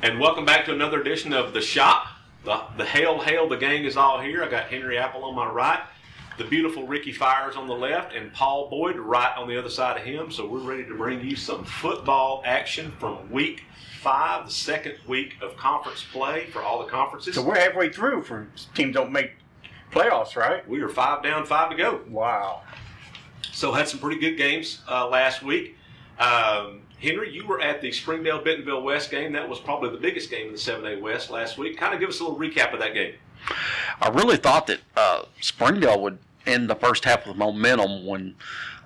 And welcome back to another edition of The Shop. The, the Hail, Hail, the gang is all here. I got Henry Apple on my right, the beautiful Ricky Fires on the left, and Paul Boyd right on the other side of him. So we're ready to bring you some football action from week five, the second week of conference play for all the conferences. So we're halfway through for teams don't make playoffs, right? we are five down, five to go. Wow. So had some pretty good games uh, last week. Um, Henry, you were at the Springdale Bentonville West game. That was probably the biggest game in the 7A West last week. Kind of give us a little recap of that game. I really thought that uh, Springdale would end the first half with momentum when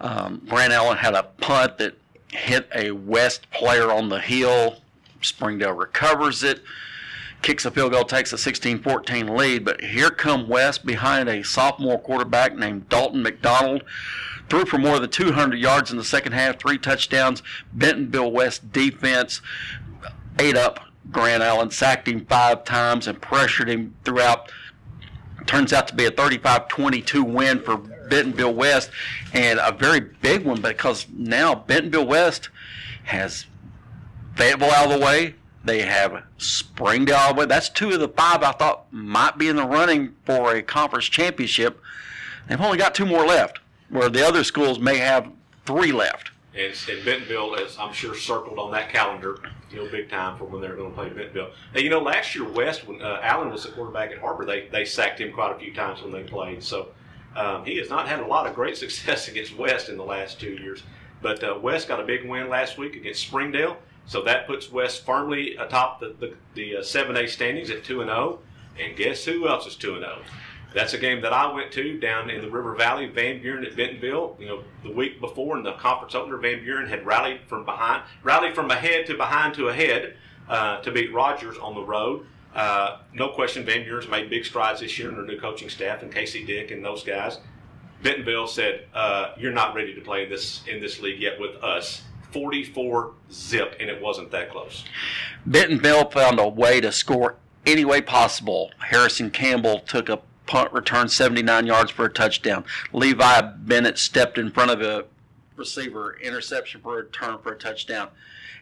um, Grant Allen had a punt that hit a West player on the heel. Springdale recovers it, kicks a field goal, takes a 16-14 lead. But here come West behind a sophomore quarterback named Dalton McDonald. Threw for more than 200 yards in the second half, three touchdowns. Bentonville West defense ate up Grant Allen, sacked him five times and pressured him throughout. Turns out to be a 35-22 win for Bentonville West, and a very big one because now Bentonville West has Fayetteville out of the way. They have Springdale way. That's two of the five I thought might be in the running for a conference championship. They've only got two more left, where the other schools may have three left. And, and Bentonville is, I'm sure, circled on that calendar, you know, big time for when they're going to play Bentonville. Now, you know, last year West, when uh, Allen was the quarterback at Har-Ber, they they sacked him quite a few times when they played. So um, he has not had a lot of great success against West in the last two years. But uh, West got a big win last week against Springdale, so that puts West firmly atop the the, the uh, 7A standings at two and zero. And guess who else is two and zero? That's a game that I went to down in the River Valley, Van Buren at Bentonville. You know, the week before in the conference opener, Van Buren had rallied from behind, rallied from ahead to behind to ahead uh, to beat Rogers on the road. Uh, no question, Van Buren's made big strides this year their new coaching staff and Casey Dick and those guys. Bentonville said, uh, "You're not ready to play this in this league yet with us." 44 zip, and it wasn't that close. Bentonville found a way to score any way possible. Harrison Campbell took a punt return 79 yards for a touchdown. Levi Bennett stepped in front of a receiver, interception for a return for a touchdown.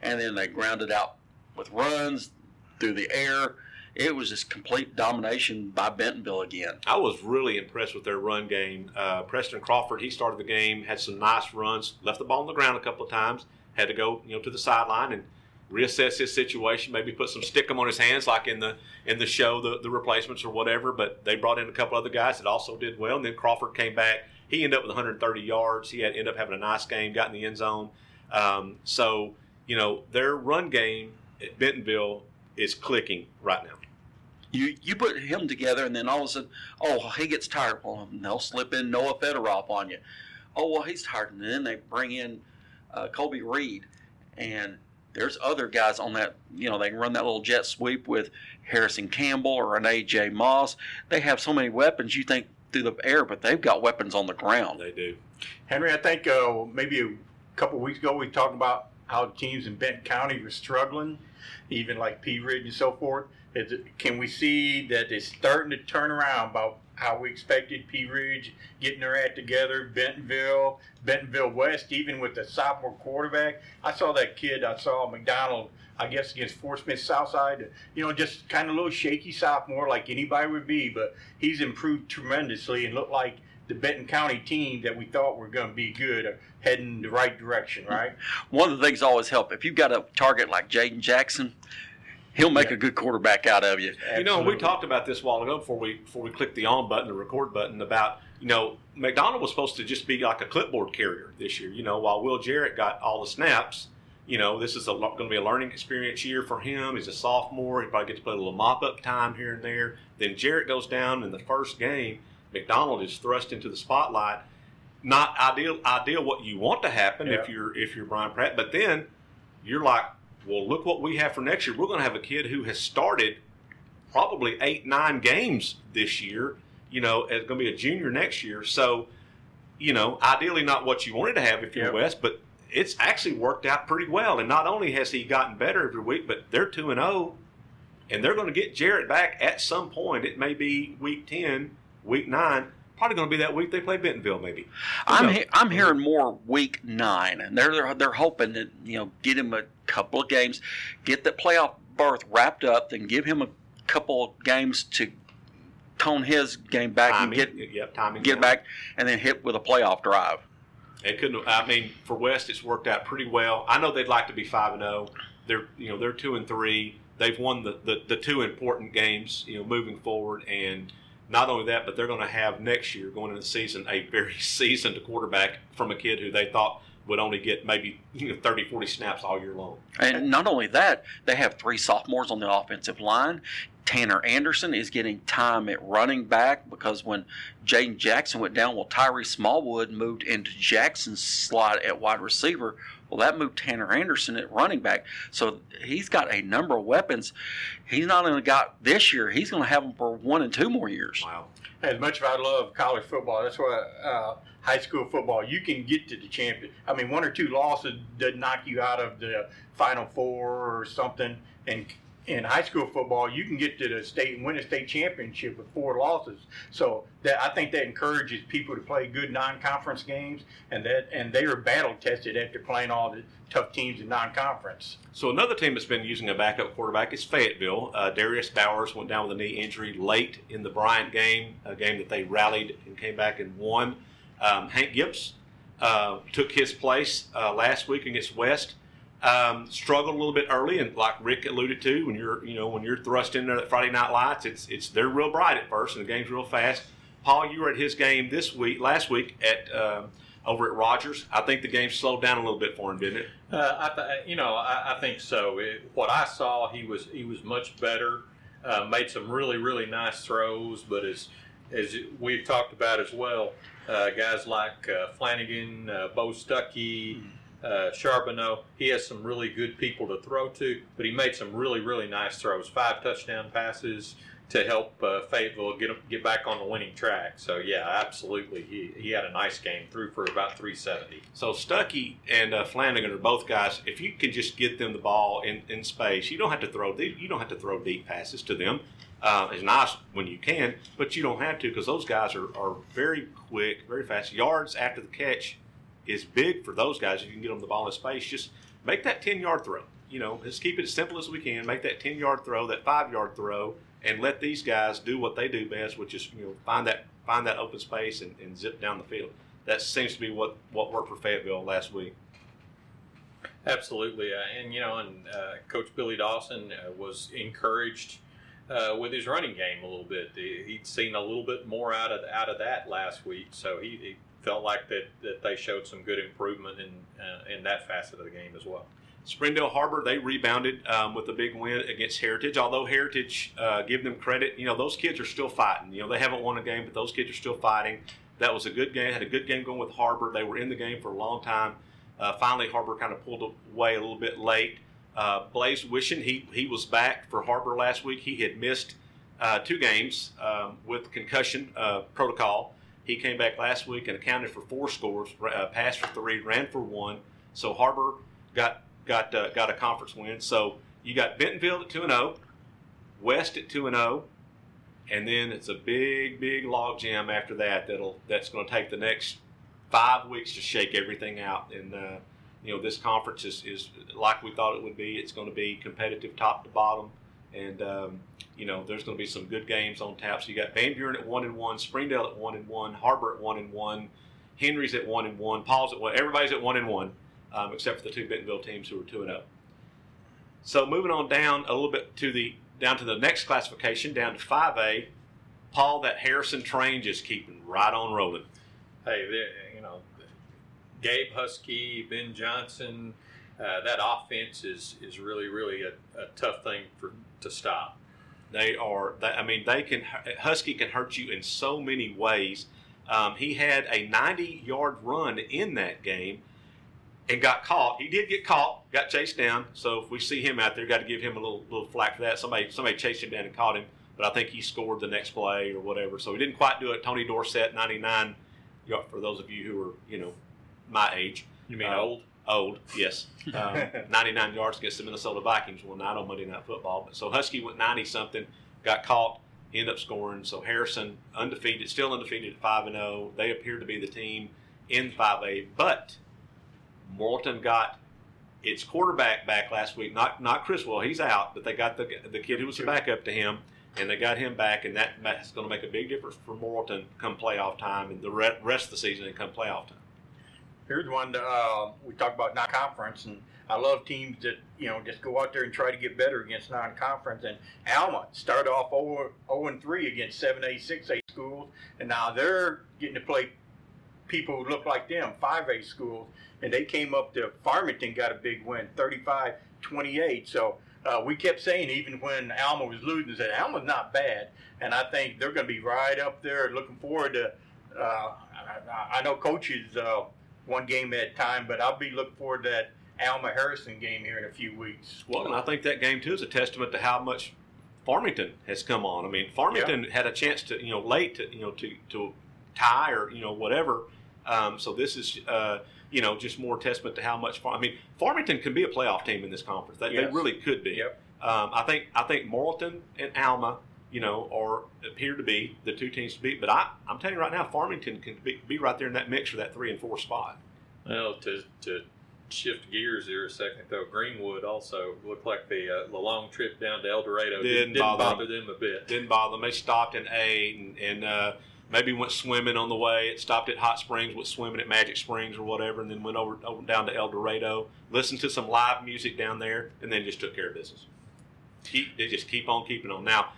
And then they grounded out with runs through the air. It was just complete domination by Bentonville again. I was really impressed with their run game. Uh, Preston Crawford, he started the game, had some nice runs, left the ball on the ground a couple of times, had to go, you know, to the sideline and reassess his situation, maybe put some stickum on his hands like in the in the show, the, the replacements or whatever. But they brought in a couple other guys that also did well. And then Crawford came back. He ended up with 130 yards. He had ended up having a nice game, got in the end zone. Um, so, you know, their run game at Bentonville is clicking right now. You you put him together, and then all of a sudden, oh, he gets tired. Well, they'll slip in Noah Fedorov on you. Oh, well, he's tired. And then they bring in uh, Colby Reed, and there's other guys on that. You know, they can run that little jet sweep with Harrison Campbell or an AJ Moss. They have so many weapons. You think through the air, but they've got weapons on the ground. They do. Henry, I think uh, maybe a couple weeks ago we talked about how teams in Benton County were struggling, even like Pea Ridge and so forth. Is can we see that it's starting to turn around about how we expected Pea Ridge getting their act together, Bentonville, Bentonville West, even with the sophomore quarterback? I saw that kid, I saw McDonald, I guess against Fort Smith Southside, you know, just kind of a little shaky sophomore like anybody would be, but he's improved tremendously and looked like the Benton County team that we thought were going to be good are heading the right direction, right? One of the things always help if you've got a target like Jaden Jackson, he'll make Yeah. a good quarterback out of you. You know, we talked about this a while ago before we before we clicked the on button, the record button, about you know McDonald was supposed to just be like a clipboard carrier this year. You know, while Will Jarrett got all the snaps, you know this is going to be a learning experience year for him. He's a sophomore. He probably gets to play a little mop up time here and there. Then Jarrett goes down in the first game. McDonald is thrust into the spotlight. Not ideal. Ideal what you want to happen if you're if you're Brian Pratt, but then you're like, well, look what we have for next year. We're going to have a kid who has started probably eight, nine games this year. You know, is going to be a junior next year. So, you know, ideally not what you wanted to have if you're Yep. West, but it's actually worked out pretty well. And not only has he gotten better every week, but they're two and zero, and they're going to get Jarrett back at some point. It may be week ten, week nine. Probably going to be that week they play Bentonville, maybe. Who I'm he- I'm mm-hmm. hearing more week nine, and they're they're, they're hoping that you know get him a couple of games, get that playoff berth wrapped up, then give him a couple games to tone his game back timing, and get yep, timing get down. back, and then hit with a playoff drive. It couldn't. I mean, for West, it's worked out pretty well. I know they'd like to be five and zero. They're you know they're two and three. They've won the, the, the two important games you know moving forward, and not only that, but they're going to have next year going into the season a very seasoned quarterback from a kid who they thought would only get maybe you know 30, 40 snaps all year long. And not only that, they have three sophomores on the offensive line. Tanner Anderson is getting time at running back because when Jaden Jackson went down, well, Tyree Smallwood moved into Jackson's slot at wide receiver. Well, that moved Tanner Anderson at running back. So he's got a number of weapons. He's not only got this year, he's going to have them for one and two more years. Wow. As much as I love college football, that's why uh, high school football, you can get to the champion. I mean, one or two losses does knock you out of the Final Four or something. And in high school football, you can get to the state and win a state championship with four losses. So that I think that encourages people to play good non-conference games, and that and they are battle tested after playing all the tough teams in non-conference. So another team that's been using a backup quarterback is Fayetteville. Uh, Darius Bowers went down with a knee injury late in the Bryant game, a game that they rallied and came back and won. Um, Hank Gibbs uh, took his place uh, last week against West. Um, struggled a little bit early, and like Rick alluded to, when you're you know when you're thrust in there at Friday Night Lights, it's it's they're real bright at first, and the game's real fast. Paul, you were at his game this week, last week at um, over at Rogers. I think the game slowed down a little bit for him, didn't it? Uh, I th- you know, I, I think so. It, what I saw, he was he was much better. Uh, made some really really nice throws, but as as we've talked about as well, uh, guys like uh, Flanagan, uh, Bo Stuckey, uh, Charbonneau, he has some really good people to throw to. But he made some really really nice throws, five touchdown passes to help uh, Fayetteville get get back on the winning track. So yeah, absolutely, he he had a nice game, threw for about 370. So Stuckey and uh, Flanagan are both guys. If you can just get them the ball in, in space, you don't have to throw deep. You don't have to throw deep passes to them. Uh, it's nice when you can, but you don't have to because those guys are, are very quick, very fast. Yards after the catch is big for those guys. If you can get them the ball in space, just make that ten yard throw. You know, just keep it as simple as we can. Make that ten yard throw, that five yard throw, and let these guys do what they do best, which is you know find that find that open space and, and zip down the field. That seems to be what what worked for Fayetteville last week. Absolutely, uh, and you know, and uh, Coach Billy Dawson uh, was encouraged uh, with his running game a little bit. He, he'd seen a little bit more out of out of that last week, so he felt like that, that they showed some good improvement in uh, in that facet of the game as well. Springdale Har-Ber, they rebounded um, with a big win against Heritage. Although Heritage, uh, give them credit, you know those kids are still fighting. You know they haven't won a game, but those kids are still fighting. That was a good game. Had a good game going with Har-Ber. They were in the game for a long time. Uh, finally, Har-Ber kind of pulled away a little bit late. Uh, Blaze Wishing, he he was back for Har-Ber last week. He had missed uh, two games um, with concussion uh, protocol. He came back last week and accounted for four scores, uh, passed for three, ran for one. So Har-Ber got got uh, got a conference win. So you got Bentonville at two and zero, West at two and zero, and then it's a big big log jam after that. That'll that's going to take the next five weeks to shake everything out. And uh, you know this conference is, is like we thought it would be. It's going to be competitive top to bottom, and um, you know there's going to be some good games on tap. So you got Van Buren at one and one, Springdale at one and one, Har-Ber at one and one, Henry's at one and one, Paul's at one. Everybody's at one and one, um, except for the two Bentonville teams who are two and zero. So moving on down a little bit to the down to the next classification, down to five A. Paul, that Harrison train just keeping right on rolling. Hey, you know, Gabe Husky, Ben Johnson, uh, that offense is is really really a, a tough thing for to stop. They are. They, I mean, they can. Husky can hurt you in so many ways. Um, he had a 90-yard run in that game and got caught. He did get caught, got chased down. So if we see him out there, got to give him a little little flack for that. Somebody somebody chased him down and caught him, but I think he scored the next play or whatever. So he didn't quite do it. Tony Dorsett, 99. For those of you who are you know my age, You mean Uh, old? Old, yes. Um, 99 yards against the Minnesota Vikings one night on Monday Night Football. But so Husky went 90 something, got caught, ended up scoring. So Harrison undefeated, still undefeated at 5 and 0. They appear to be the team in 5A, but Morrilton got it's quarterback back last week. Not not Criswell, he's out, but they got the the kid who was the backup to him, and they got him back, and that that's going to make a big difference for Morrilton come playoff time and the rest of the season and come playoff time. Here's one uh, we talked about non-conference, and I love teams that you know just go out there and try to get better against non-conference. And Alma started off 0, 0 and 3 against 7A, 6A schools, and now they're getting to play people who look like them, 5A schools, and they came up to Farmington, got a big win, 35-28. So uh, we kept saying, even when Alma was losing, that Alma's not bad, and I think they're going to be right up there. Looking forward to. Uh, I, I know coaches uh, one game at a time, but I'll be looking forward to that Alma Harrison game here in a few weeks. Well, and I think that game too is a testament to how much Farmington has come on. I mean, Farmington had a chance to, you know, late to, you know, to to tie or you know whatever. Um, so this is, uh, you know, just more testament to how much. Far- I mean, Farmington can be a playoff team in this conference. They, Yes. they really could be. Yep. Um, I think I think Morrilton and Alma, you know, or appear to be the two teams to beat. But I, I'm telling you right now, Farmington can be, be right there in that mix for that three and four spot. Well, to, to shift gears here a second, though, Greenwood also looked like the uh, the long trip down to El Dorado Didn't didn't, bother bother them a bit. Didn't bother them. They stopped and ate and, and uh, maybe went swimming on the way. It stopped at Hot Springs, went swimming at Magic Springs or whatever, and then went over, over down to El Dorado, listened to some live music down there, and then just took care of business. Keep, they just keep on keeping on. Now,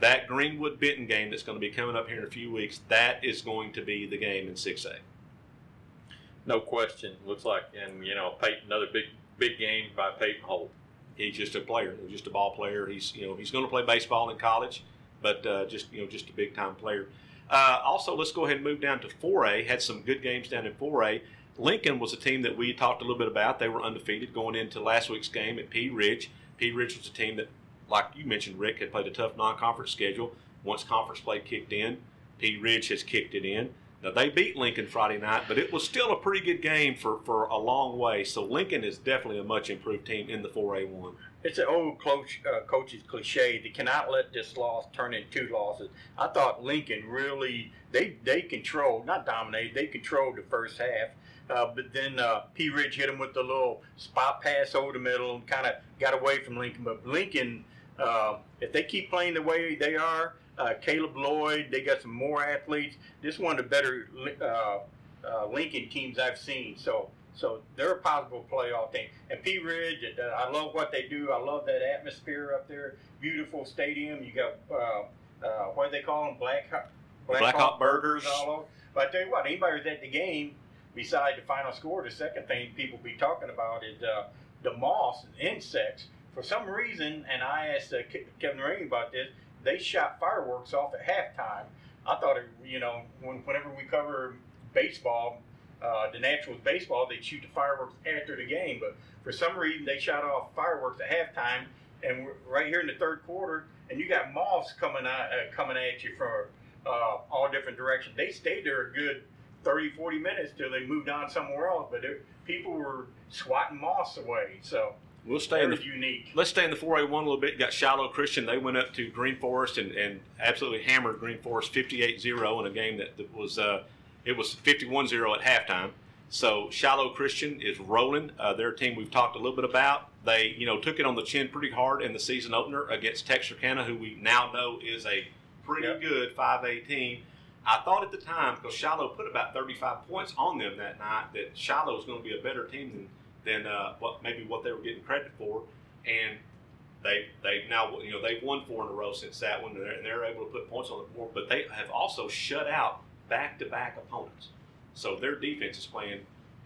that Greenwood Benton game that's going to be coming up here in a few weeks, that is going to be the game in 6A. No question. Looks like, and you know, Peyton, another big big game by Peyton Holt. He's just a player. He's just a ball player. He's you know he's going to play baseball in college, but uh, just you know just a big time player. Uh, also, let's go ahead and move down to 4A. Had some good games down in 4A. Lincoln was a team that we talked a little bit about. They were undefeated going into last week's game at Pea Ridge. Pea Ridge was a team that, like you mentioned, Rick had played a tough non-conference schedule. Once conference play kicked in, Pea Ridge has kicked it in. Now they beat Lincoln Friday night, but it was still a pretty good game for, for a long way. So Lincoln is definitely a much improved team in the 4A one. It's an old coach, uh, coach's cliche. They cannot let this loss turn into two losses. I thought Lincoln really they they controlled, not dominated. They controlled the first half, uh, but then uh, Pea Ridge hit them with the little spot pass over the middle and kind of got away from Lincoln. But Lincoln, uh, if they keep playing the way they are, uh, Caleb Lloyd, they got some more athletes. This is one of the better uh, uh, Lincoln teams I've seen. So. So they're a possible playoff team. And Pea Ridge, uh, I love what they do. I love that atmosphere up there. Beautiful stadium. You got uh, uh, what do they call them? Black Hawk- Black Hawk Burgers. all over. But I tell you what, anybody who's at the game, beside the final score, the second thing people be talking about is uh, the moss and insects. For some reason, and I asked uh, Kevin Ring about this, they shot fireworks off at halftime. I thought, it, you know, when, whenever we cover baseball, uh, the Naturals baseball, they shoot the fireworks after the game. But for some reason, they shot off fireworks at halftime, and we're right here in the third quarter, and you got moths coming out, uh, coming at you from uh, all different directions. They stayed there a good 30, 40 minutes till they moved on somewhere else. But it, people were swatting moths away, so We'll stay in the unique. Let's stay in the 4A1 a little bit. Got Shiloh Christian. They went up to Green Forest and, and absolutely hammered Green Forest 58-0 in a game that, that was uh, it was 51-0 at halftime. So Shiloh Christian is rolling. Uh, they're team we've talked a little bit about. They you know took it on the chin pretty hard in the season opener against Texarkana, who we now know is a pretty Yep. good 5A team. I thought at the time because Shiloh put about 35 points on them that night that Shiloh was going to be a better team than than uh, what maybe what they were getting credit for, and they they now you know they've won four in a row since that one, and they're, and they're able to put points on the board. But they have also shut out back to back opponents, so their defense is playing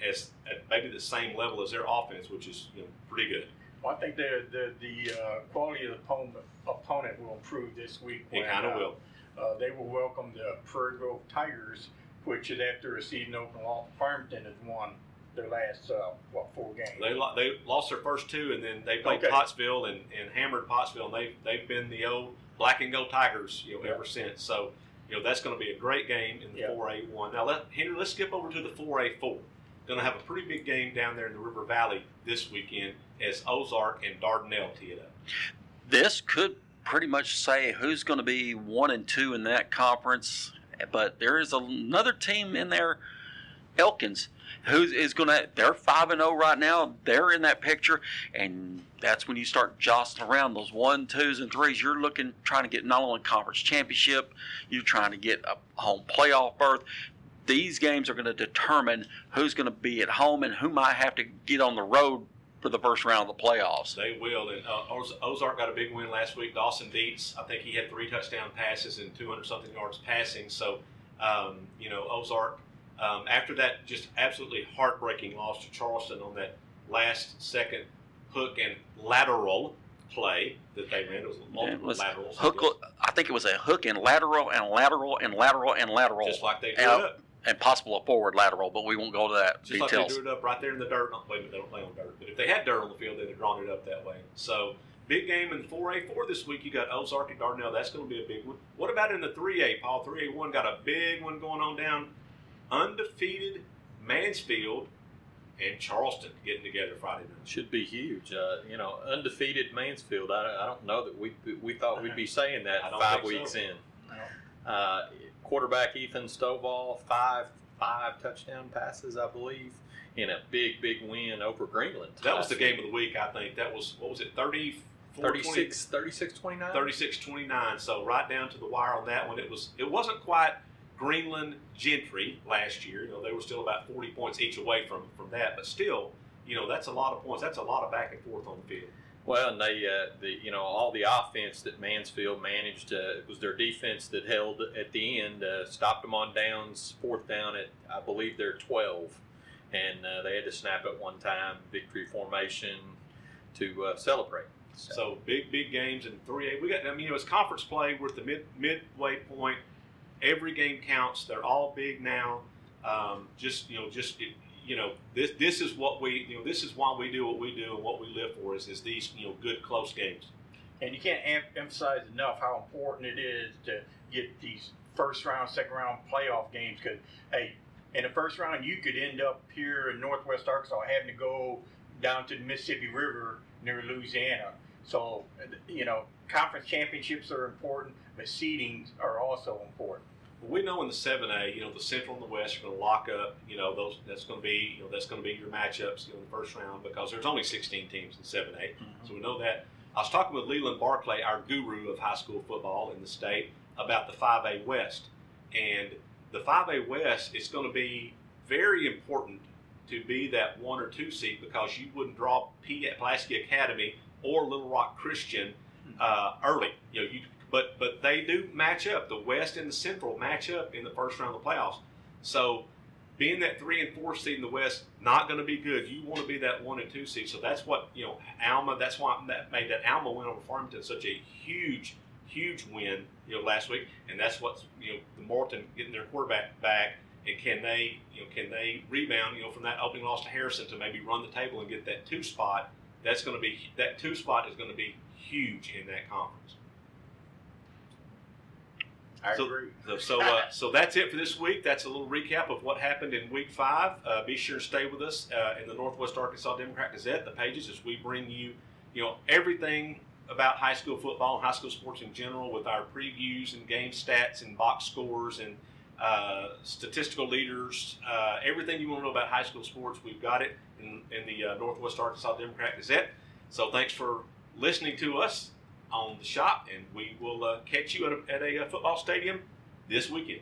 as at maybe the same level as their offense, which is you know pretty good. Well, I think the the, the uh, quality of the opponent, opponent will improve this week. It kind of uh, will. Uh, they will welcome the Prairie Grove Tigers, which is after a season opener loss. Farmington has won their last uh, what four games. They lo- they lost their first two, and then they played Okay. Pottsville and, and hammered Pottsville, and they they've been the old black and gold Tigers, you know, Yeah. ever since. So, you know, that's going to be a great game in the 4A one. Now, let Henry, let's skip over to the 4A four. Going to have a pretty big game down there in the River Valley this weekend as Ozark and Dardanelle tee it up. This could pretty much say who's going to be one and two in that conference. But there is another team in there, Elkins. Who is going to? They're five and zero right now. They're in that picture, and that's when you start jostling around those one, twos, and threes. You're looking, trying to get not only conference championship, you're trying to get a home playoff berth. These games are going to determine who's going to be at home and who might have to get on the road for the first round of the playoffs. They will. And uh, Ozark got a big win last week. Dawson Dietz, I think he had three touchdown passes and 200 something yards passing. So, um, you know, Ozark, um, after that just absolutely heartbreaking loss to Charleston on that last second hook and lateral play that they ran, it was multiple It was laterals. I Hook, guess, I think it was a hook and lateral and lateral and lateral and lateral just like they drew Yeah. it up. and possible a forward lateral, but we won't go to that Just like they drew it up right there in the dirt. Not, wait a minute, they don't play on dirt. But if they had dirt on the field, they'd have drawn it up that way. So, big game in 4A4 this week. You got Ozark and Dardanelle. That's going to be a big one. What about in the 3A, Paul? 3A1 got a big one going on down. Undefeated Mansfield and Charleston getting together Friday night. Should be huge. Uh, you know, undefeated Mansfield. I, I don't know that we we thought we'd be saying that five think so. weeks in. Uh, quarterback Ethan Stovall, five five touchdown passes, I believe, in a big big win over Greenland. That was the game of the week, I think. That was, what was it, 34 36, 36 29? 36-29. So right down to the wire on that one. It was it wasn't quite Greenland Gentry last year. You know, they were still about 40 points each away from from that, but still, you know, that's a lot of points. That's a lot of back and forth on the field. Well, and they, uh, the you know, all the offense that Mansfield managed uh, it was their defense that held at the end, uh, stopped them on downs, fourth down at I believe they're twelve, and uh, they had to snap at one time, victory formation, to uh, celebrate. So big, big games in 3A. We got, I mean, it was conference play. We're at the mid midway point. Every game counts. They're all big now. Um, just you know, just you know, this this is what we you know this is why we do what we do and what we live for is is these you know good close games. And you can't em- emphasize enough how important it is to get these first round, second round playoff games. Because hey, in the first round, you could end up here in Northwest Arkansas having to go down to the Mississippi River near Louisiana. So you know, conference championships are important, but seedings are also important. We know in the seven A, you know, the Central and the West are going to lock up. You know, those that's going to be you know that's going to be your matchups you know, in the first round because there's only 16 teams in seven A. So we know that. I was talking with Leland Barclay, our guru of high school football in the state, about the 5A West. And the 5A West is going to be very important to be that one or two seed because you wouldn't draw P- Pulaski Academy or Little Rock Christian uh, early. You know, you but but they do match up. The West and the Central match up in the first round of the playoffs. So being that three and four seed in the West, not going to be good. You want to be that one and two seed. So that's what you know. Alma. That's why that made that Alma win over Farmington such a huge, huge win. You know, last week, and that's what's you know the Morrilton getting their quarterback back. And can they, you know, can they rebound, you know, from that opening loss to Harrison to maybe run the table and get that two spot? That's going to be that two spot is going to be huge in that conference. I So- agree. So so, uh, so that's it for this week. That's a little recap of what happened in Week Five. Uh, be sure to stay with us uh, in the Northwest Arkansas Democrat Gazette, the pages, as we bring you, you know, everything about high school football and high school sports in general, with our previews and game stats and box scores and uh, statistical leaders. Uh, everything you want to know about high school sports, we've got it in, in the uh, Northwest Arkansas Democrat Gazette. So thanks for listening to us on the shop, and we will uh, catch you at a, at a uh, football stadium this weekend.